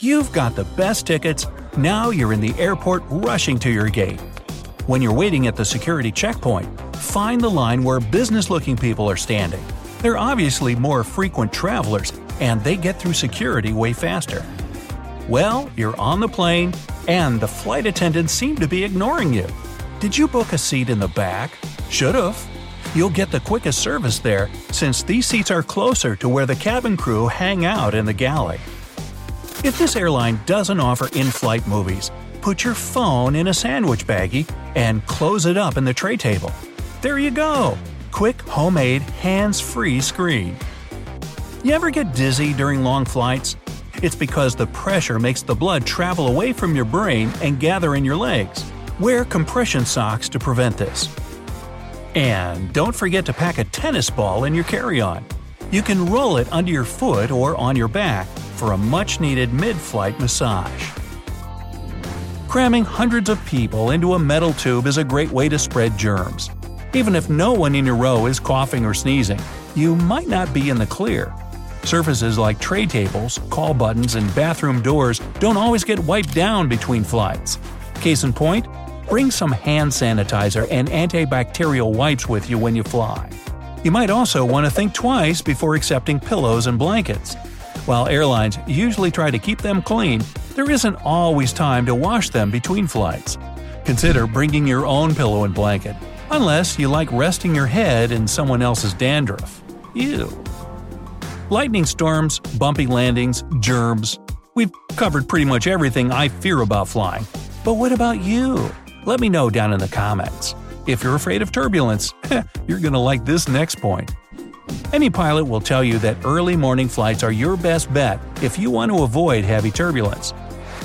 You've got the best tickets, now you're in the airport rushing to your gate. When you're waiting at the security checkpoint, find the line where business looking people are standing. They're obviously more frequent travelers, and they get through security way faster. Well, you're on the plane, and the flight attendants seem to be ignoring you. Did you book a seat in the back? Should've. You'll get the quickest service there, since these seats are closer to where the cabin crew hang out in the galley. If this airline doesn't offer in flight movies, put your phone in a sandwich baggie and close it up in the tray table. There you go! Quick, homemade, hands free screen. You ever get dizzy during long flights? It's because the pressure makes the blood travel away from your brain and gather in your legs. Wear compression socks to prevent this. And don't forget to pack a tennis ball in your carry on. You can roll it under your foot or on your back for a much needed mid flight massage. Cramming hundreds of people into a metal tube is a great way to spread germs. Even if no one in your row is coughing or sneezing, you might not be in the clear. Surfaces like tray tables, call buttons, and bathroom doors don't always get wiped down between flights. Case in point, bring some hand sanitizer and antibacterial wipes with you when you fly. You might also want to think twice before accepting pillows and blankets. While airlines usually try to keep them clean, there isn't always time to wash them between flights. Consider bringing your own pillow and blanket, unless you like resting your head in someone else's dandruff. Ew. Lightning storms, bumpy landings, germs. We've covered pretty much everything I fear about flying. But what about you? Let me know down in the comments. If you're afraid of turbulence, you're gonna like this next point. Any pilot will tell you that early morning flights are your best bet if you want to avoid heavy turbulence.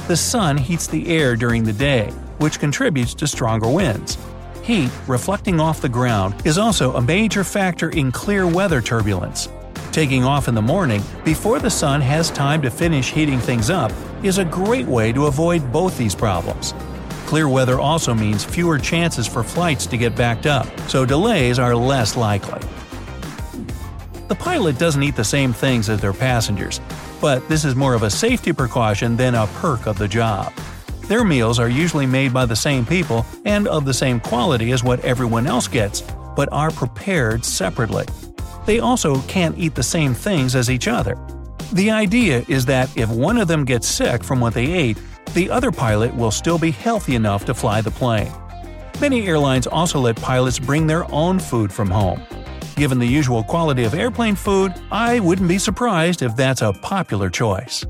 The sun heats the air during the day, which contributes to stronger winds. Heat, reflecting off the ground, is also a major factor in clear weather turbulence. Taking off in the morning, before the sun has time to finish heating things up, is a great way to avoid both these problems. Clear weather also means fewer chances for flights to get backed up, so delays are less likely. The pilot doesn't eat the same things as their passengers, but this is more of a safety precaution than a perk of the job. Their meals are usually made by the same people and of the same quality as what everyone else gets, but are prepared separately. They also can't eat the same things as each other. The idea is that if one of them gets sick from what they ate, the other pilot will still be healthy enough to fly the plane. Many airlines also let pilots bring their own food from home. Given the usual quality of airplane food, I wouldn't be surprised if that's a popular choice.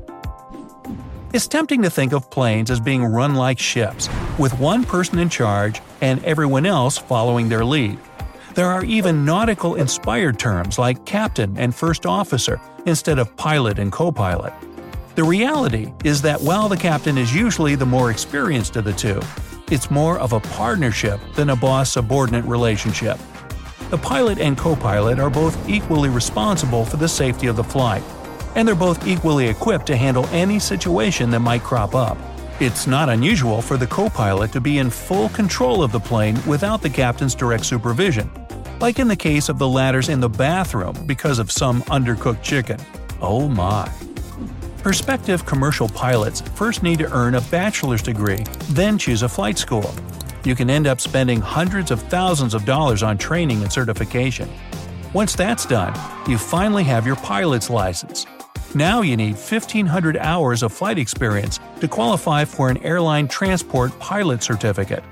It's tempting to think of planes as being run like ships, with one person in charge and everyone else following their lead. There are even nautical inspired terms like captain and first officer instead of pilot and co pilot. The reality is that while the captain is usually the more experienced of the two, it's more of a partnership than a boss subordinate relationship. The pilot and co pilot are both equally responsible for the safety of the flight, and they're both equally equipped to handle any situation that might crop up. It's not unusual for the co pilot to be in full control of the plane without the captain's direct supervision, like in the case of the latter's in the bathroom because of some undercooked chicken. Oh my. Prospective commercial pilots first need to earn a bachelor's degree, then choose a flight school. You can end up spending hundreds of thousands of dollars on training and certification. Once that's done, you finally have your pilot's license. Now you need 1,500 hours of flight experience to qualify for an airline transport pilot certificate.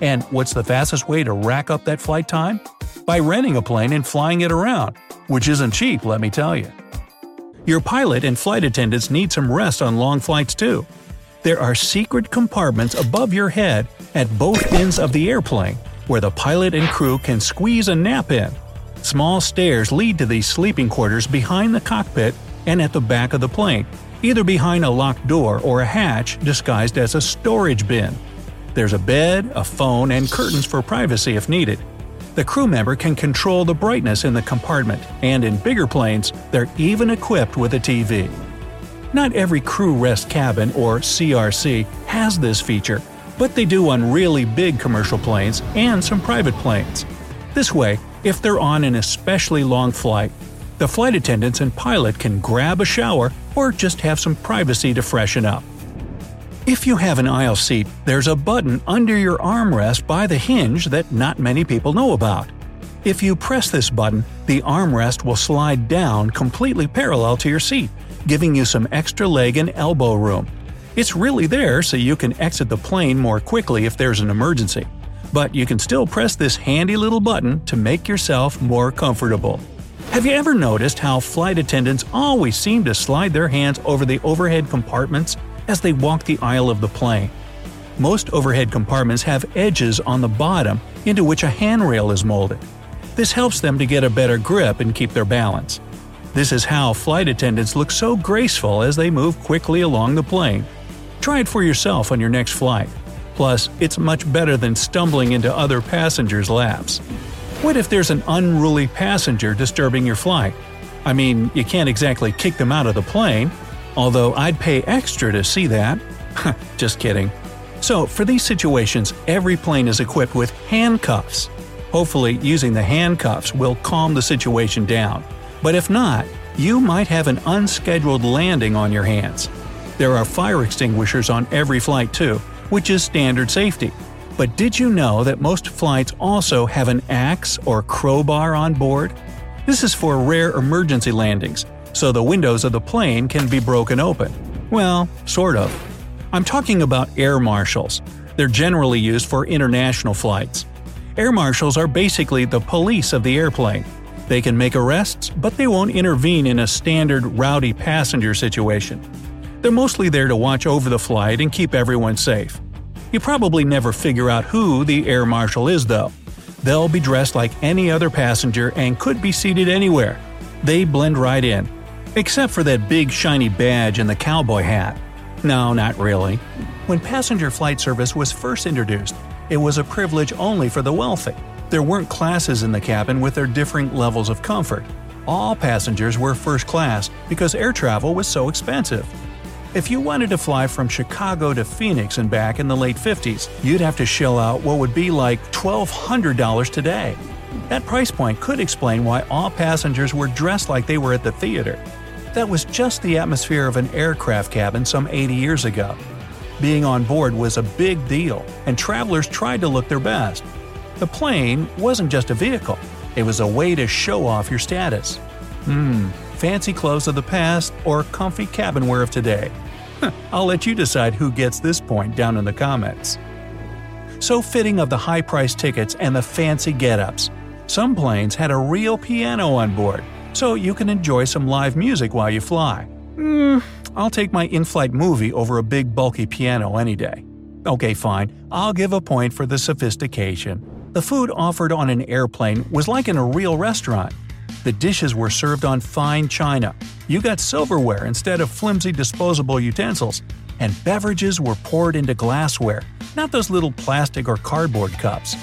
And what's the fastest way to rack up that flight time? By renting a plane and flying it around, which isn't cheap, let me tell you. Your pilot and flight attendants need some rest on long flights too. There are secret compartments above your head at both ends of the airplane where the pilot and crew can squeeze a nap in. Small stairs lead to these sleeping quarters behind the cockpit and at the back of the plane, either behind a locked door or a hatch disguised as a storage bin. There's a bed, a phone, and curtains for privacy if needed. The crew member can control the brightness in the compartment, and in bigger planes, they're even equipped with a TV. Not every crew rest cabin, or CRC, has this feature, but they do on really big commercial planes and some private planes. This way, if they're on an especially long flight, the flight attendants and pilot can grab a shower or just have some privacy to freshen up. If you have an aisle seat, there's a button under your armrest by the hinge that not many people know about. If you press this button, the armrest will slide down completely parallel to your seat, giving you some extra leg and elbow room. It's really there so you can exit the plane more quickly if there's an emergency. But you can still press this handy little button to make yourself more comfortable. Have you ever noticed how flight attendants always seem to slide their hands over the overhead compartments as they walk the aisle of the plane? Most overhead compartments have edges on the bottom into which a handrail is molded. This helps them to get a better grip and keep their balance. This is how flight attendants look so graceful as they move quickly along the plane. Try it for yourself on your next flight. Plus, it's much better than stumbling into other passengers' laps. What if there's an unruly passenger disturbing your flight? I mean, you can't exactly kick them out of the plane, although I'd pay extra to see that. Just kidding. So, for these situations, every plane is equipped with handcuffs. Hopefully, using the handcuffs will calm the situation down. But if not, you might have an unscheduled landing on your hands. There are fire extinguishers on every flight too, which is standard safety. But did you know that most flights also have an axe or crowbar on board? This is for rare emergency landings, so the windows of the plane can be broken open. Well, sort of. I'm talking about air marshals. They're generally used for international flights. Air marshals are basically the police of the airplane. They can make arrests, but they won't intervene in a standard rowdy passenger situation. They're mostly there to watch over the flight and keep everyone safe. You probably never figure out who the air marshal is, though. They'll be dressed like any other passenger and could be seated anywhere. They blend right in. Except for that big shiny badge and the cowboy hat. No, not really. When passenger flight service was first introduced, it was a privilege only for the wealthy. There weren't classes in the cabin with their differing levels of comfort. All passengers were first class because air travel was so expensive. If you wanted to fly from Chicago to Phoenix and back in the late 50s, you'd have to shell out what would be like $1,200 today. That price point could explain why all passengers were dressed like they were at the theater. That was just the atmosphere of an aircraft cabin some 80 years ago. Being on board was a big deal, and travelers tried to look their best. The plane wasn't just a vehicle, it was a way to show off your status. Hmm, fancy clothes of the past or comfy cabin wear of today? I'll let you decide who gets this point down in the comments. So fitting of the high priced tickets and the fancy get ups. Some planes had a real piano on board, so you can enjoy some live music while you fly. Hmm, I'll take my in flight movie over a big bulky piano any day. Okay, fine, I'll give a point for the sophistication. The food offered on an airplane was like in a real restaurant. The dishes were served on fine china. You got silverware instead of flimsy disposable utensils. And beverages were poured into glassware, not those little plastic or cardboard cups.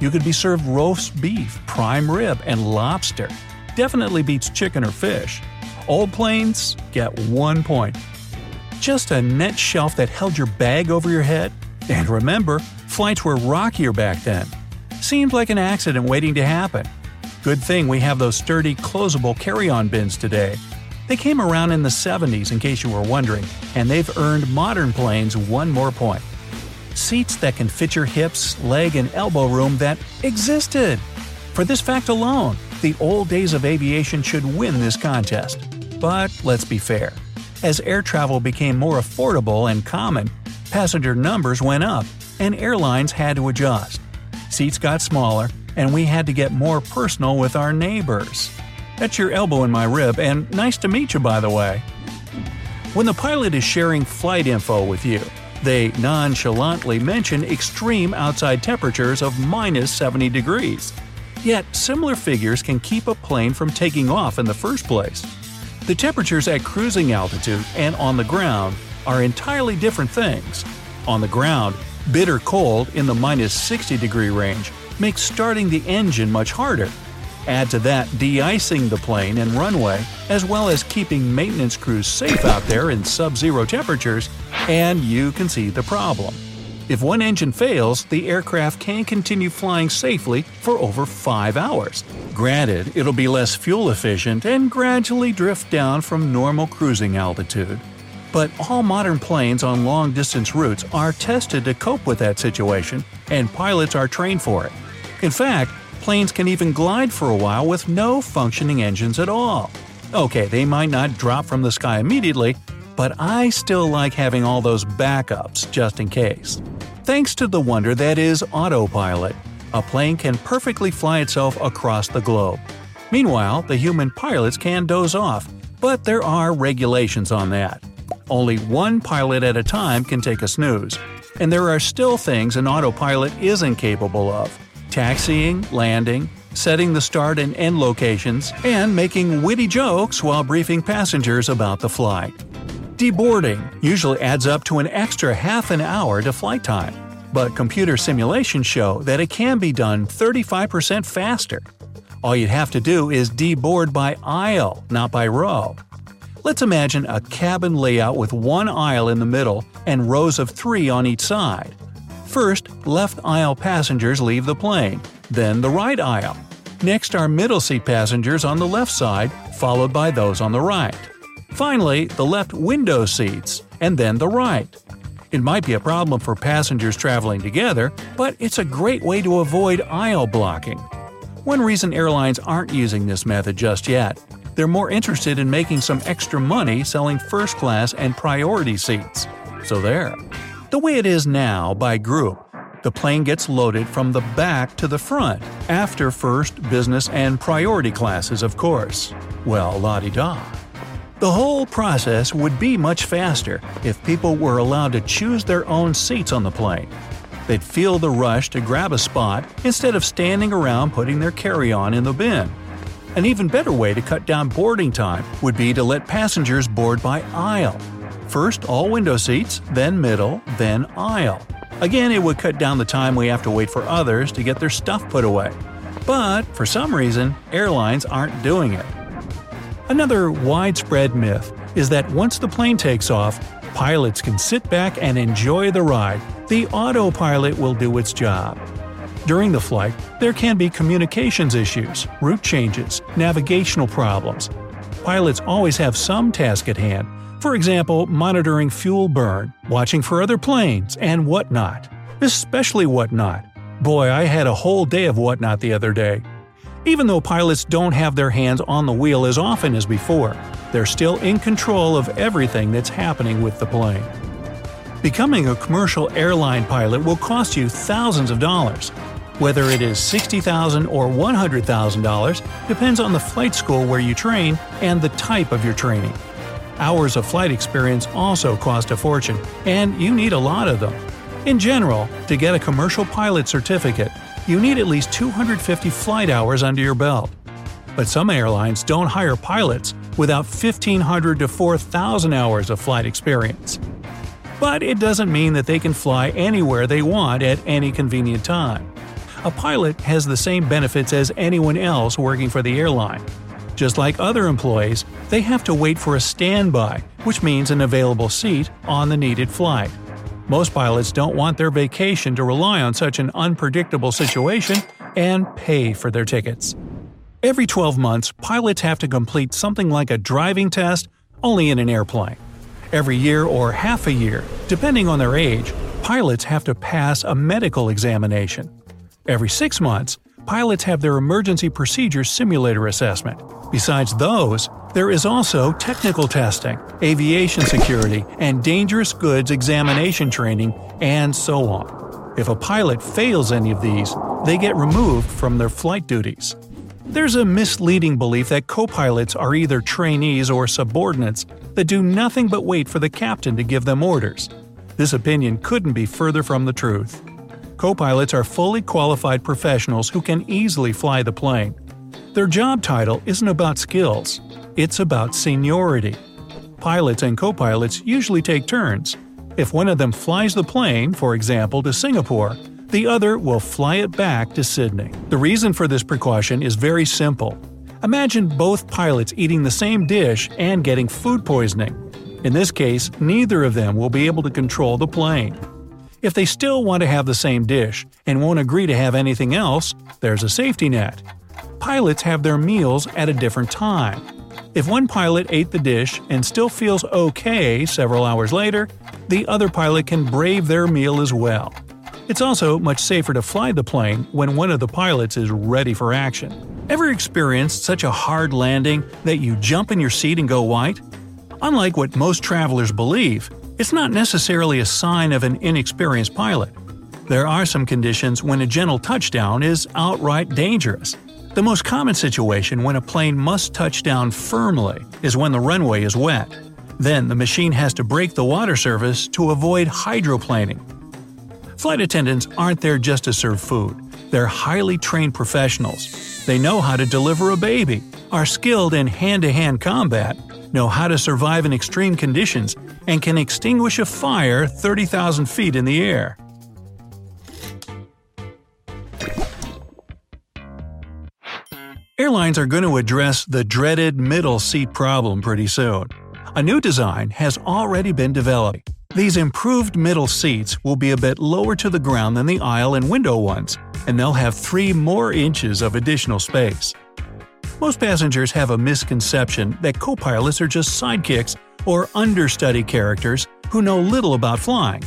You could be served roast beef, prime rib, and lobster. Definitely beats chicken or fish. Old planes get one point. Just a net shelf that held your bag over your head? And remember, flights were rockier back then. Seemed like an accident waiting to happen. Good thing we have those sturdy, closable carry on bins today. They came around in the 70s, in case you were wondering, and they've earned modern planes one more point. Seats that can fit your hips, leg, and elbow room that existed. For this fact alone, the old days of aviation should win this contest. But let's be fair. As air travel became more affordable and common, passenger numbers went up, and airlines had to adjust. Seats got smaller, and we had to get more personal with our neighbors. That's your elbow in my rib, and nice to meet you, by the way. When the pilot is sharing flight info with you, they nonchalantly mention extreme outside temperatures of minus 70 degrees. Yet, similar figures can keep a plane from taking off in the first place. The temperatures at cruising altitude and on the ground are entirely different things. On the ground, bitter cold in the minus 60 degree range makes starting the engine much harder. Add to that de-icing the plane and runway, as well as keeping maintenance crews safe out there in sub-zero temperatures, and you can see the problem. If one engine fails, the aircraft can continue flying safely for over 5 hours. Granted, it'll be less fuel efficient and gradually drift down from normal cruising altitude. But all modern planes on long distance routes are tested to cope with that situation, and pilots are trained for it. In fact, planes can even glide for a while with no functioning engines at all. Okay, they might not drop from the sky immediately, but I still like having all those backups just in case. Thanks to the wonder that is autopilot, a plane can perfectly fly itself across the globe. Meanwhile, the human pilots can doze off, but there are regulations on that. Only one pilot at a time can take a snooze, and there are still things an autopilot isn't capable of taxiing, landing, setting the start and end locations, and making witty jokes while briefing passengers about the flight. Deboarding usually adds up to an extra half an hour to flight time, but computer simulations show that it can be done 35% faster. All you'd have to do is deboard by aisle, not by row. Let's imagine a cabin layout with one aisle in the middle and rows of three on each side. First, left aisle passengers leave the plane, then the right aisle. Next are middle seat passengers on the left side, followed by those on the right. Finally, the left window seats, and then the right. It might be a problem for passengers traveling together, but it's a great way to avoid aisle blocking. One reason airlines aren't using this method just yet they're more interested in making some extra money selling first class and priority seats. So there. The way it is now, by group, the plane gets loaded from the back to the front, after first, business, and priority classes, of course. Well, la di da. The whole process would be much faster if people were allowed to choose their own seats on the plane. They'd feel the rush to grab a spot instead of standing around putting their carry on in the bin. An even better way to cut down boarding time would be to let passengers board by aisle. First, all window seats, then middle, then aisle. Again, it would cut down the time we have to wait for others to get their stuff put away. But, for some reason, airlines aren't doing it. Another widespread myth is that once the plane takes off, pilots can sit back and enjoy the ride. The autopilot will do its job. During the flight, there can be communications issues, route changes, navigational problems. Pilots always have some task at hand, for example, monitoring fuel burn, watching for other planes, and whatnot. Especially whatnot. Boy, I had a whole day of whatnot the other day. Even though pilots don't have their hands on the wheel as often as before, they're still in control of everything that's happening with the plane. Becoming a commercial airline pilot will cost you thousands of dollars. Whether it is 60,000 or $100,000 depends on the flight school where you train and the type of your training. Hours of flight experience also cost a fortune, and you need a lot of them. In general, to get a commercial pilot certificate, you need at least 250 flight hours under your belt. But some airlines don't hire pilots without 1,500 to 4,000 hours of flight experience. But it doesn't mean that they can fly anywhere they want at any convenient time. A pilot has the same benefits as anyone else working for the airline. Just like other employees, they have to wait for a standby, which means an available seat, on the needed flight. Most pilots don't want their vacation to rely on such an unpredictable situation and pay for their tickets. Every 12 months, pilots have to complete something like a driving test, only in an airplane. Every year or half a year, depending on their age, pilots have to pass a medical examination. Every six months, pilots have their emergency procedure simulator assessment. Besides those, there is also technical testing, aviation security, and dangerous goods examination training, and so on. If a pilot fails any of these, they get removed from their flight duties. There's a misleading belief that co pilots are either trainees or subordinates that do nothing but wait for the captain to give them orders. This opinion couldn't be further from the truth. Co pilots are fully qualified professionals who can easily fly the plane. Their job title isn't about skills, it's about seniority. Pilots and co pilots usually take turns. If one of them flies the plane, for example, to Singapore, the other will fly it back to Sydney. The reason for this precaution is very simple. Imagine both pilots eating the same dish and getting food poisoning. In this case, neither of them will be able to control the plane. If they still want to have the same dish and won't agree to have anything else, there's a safety net. Pilots have their meals at a different time. If one pilot ate the dish and still feels okay several hours later, the other pilot can brave their meal as well. It's also much safer to fly the plane when one of the pilots is ready for action. Ever experienced such a hard landing that you jump in your seat and go white? Unlike what most travelers believe, it's not necessarily a sign of an inexperienced pilot. There are some conditions when a gentle touchdown is outright dangerous. The most common situation when a plane must touch down firmly is when the runway is wet. Then the machine has to break the water surface to avoid hydroplaning. Flight attendants aren't there just to serve food. They're highly trained professionals. They know how to deliver a baby, are skilled in hand to hand combat, know how to survive in extreme conditions, and can extinguish a fire 30,000 feet in the air. Airlines are going to address the dreaded middle seat problem pretty soon. A new design has already been developed. These improved middle seats will be a bit lower to the ground than the aisle and window ones, and they'll have 3 more inches of additional space. Most passengers have a misconception that co pilots are just sidekicks or understudy characters who know little about flying.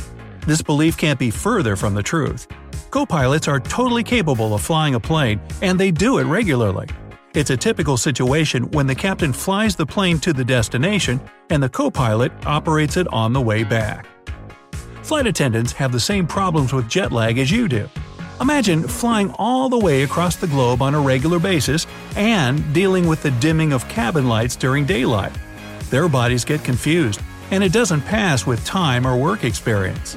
This belief can't be further from the truth. Co pilots are totally capable of flying a plane, and they do it regularly. It's a typical situation when the captain flies the plane to the destination and the co pilot operates it on the way back. Flight attendants have the same problems with jet lag as you do. Imagine flying all the way across the globe on a regular basis and dealing with the dimming of cabin lights during daylight. Their bodies get confused, and it doesn't pass with time or work experience.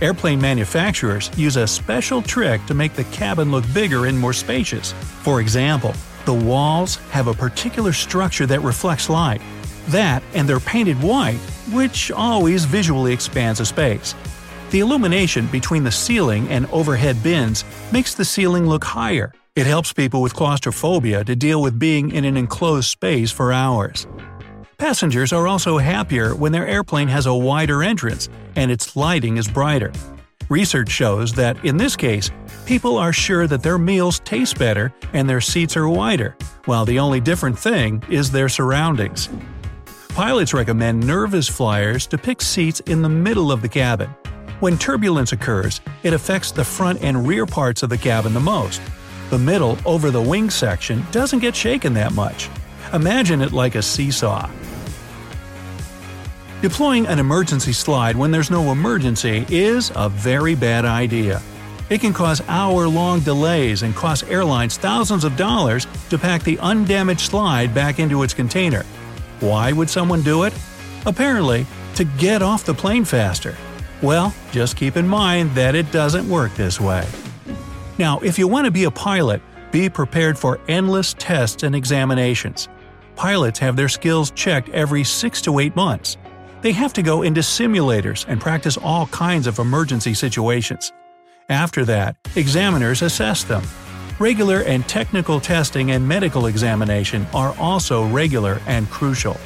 Airplane manufacturers use a special trick to make the cabin look bigger and more spacious. For example, the walls have a particular structure that reflects light. That, and they're painted white, which always visually expands a space. The illumination between the ceiling and overhead bins makes the ceiling look higher. It helps people with claustrophobia to deal with being in an enclosed space for hours. Passengers are also happier when their airplane has a wider entrance and its lighting is brighter. Research shows that, in this case, people are sure that their meals taste better and their seats are wider, while the only different thing is their surroundings. Pilots recommend nervous flyers to pick seats in the middle of the cabin. When turbulence occurs, it affects the front and rear parts of the cabin the most. The middle, over the wing section, doesn't get shaken that much. Imagine it like a seesaw. Deploying an emergency slide when there's no emergency is a very bad idea. It can cause hour long delays and cost airlines thousands of dollars to pack the undamaged slide back into its container. Why would someone do it? Apparently, to get off the plane faster. Well, just keep in mind that it doesn't work this way. Now, if you want to be a pilot, be prepared for endless tests and examinations. Pilots have their skills checked every 6 to 8 months. They have to go into simulators and practice all kinds of emergency situations. After that, examiners assess them. Regular and technical testing and medical examination are also regular and crucial.